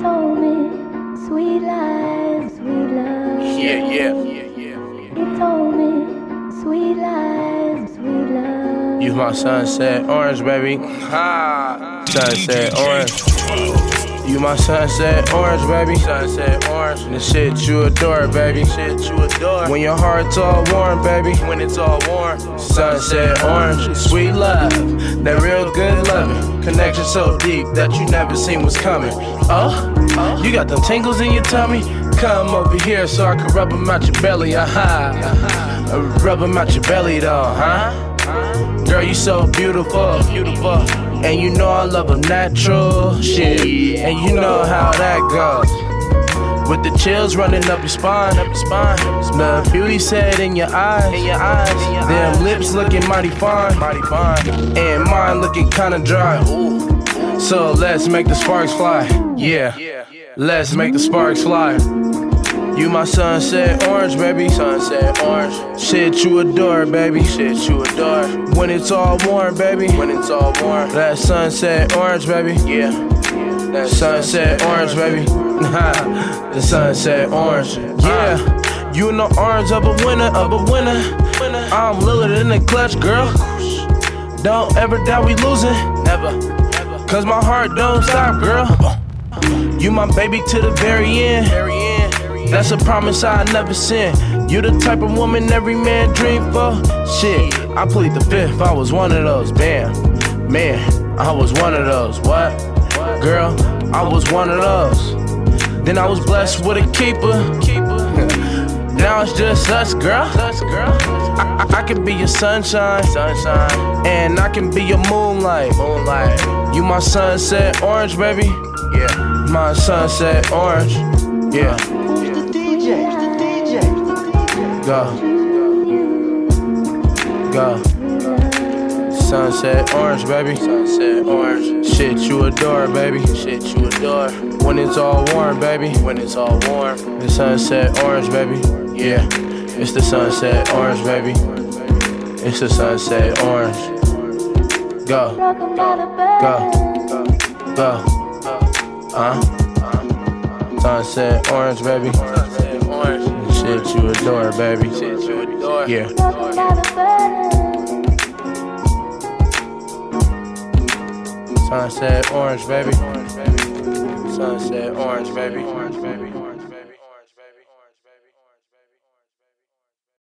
told me sweet lies, sweet love. Yeah, yeah, yeah, yeah. He told me sweet lies, sweet love. You my sunset orange, baby. Ha! Sunset orange. You my sunset orange, baby. Sunset orange. The shit you adore, baby. Shit you adore. When your heart's all warm, baby. When it's all warm. Sunset orange. Sweet love. That real good loving. Connection so deep that you never seen was coming. Oh, you got them tingles in your tummy? Come over here so I can rub them out your belly. Aha. Uh, Rub them out your belly, though, huh? Girl, you so beautiful, beautiful. And you know I love a natural shit. And you know how that goes. With the chills running up your spine, up your spine. The beauty set in your eyes, in your eyes. Them lips looking mighty fine, mighty fine. And mine looking kinda dry. So let's make the sparks fly. Yeah. Let's make the sparks fly. You my sunset orange, baby. Sunset orange. Shit you adore, baby. Shit you adore. When it's all warm, baby. When it's all warm. That sunset orange, baby. Yeah. Sunset orange, baby. the sunset orange. Yeah. You in the orange of a winner, of a winner. I'm Lillard in the clutch, girl. Don't ever doubt we losing. Never. Cause my heart don't stop, girl. You my baby to the very end. That's a promise I never sin. You the type of woman every man dream for. Shit, I plead the fifth. I was one of those. Bam, man, I was one of those. What, girl? I was one of those. Then I was blessed with a keeper. now it's just us, girl. I, I, I can be your sunshine, sunshine, and I can be your moonlight, moonlight. You my sunset orange, baby. Yeah, my sunset orange. Yeah. Go, go. Sunset orange, baby. Sunset orange. Shit you adore, baby. Shit you adore. When it's all warm, baby. When it's all warm. The sunset orange, baby. Yeah. It's the sunset orange, baby. It's the sunset orange. Go, Broken by the bed. go, go. Huh? Sunset orange, baby. Sunset orange. Shit you adore, baby. Shit you adore. Yeah. Broken by the bed. Sunset orange, baby. Sunset orange, baby.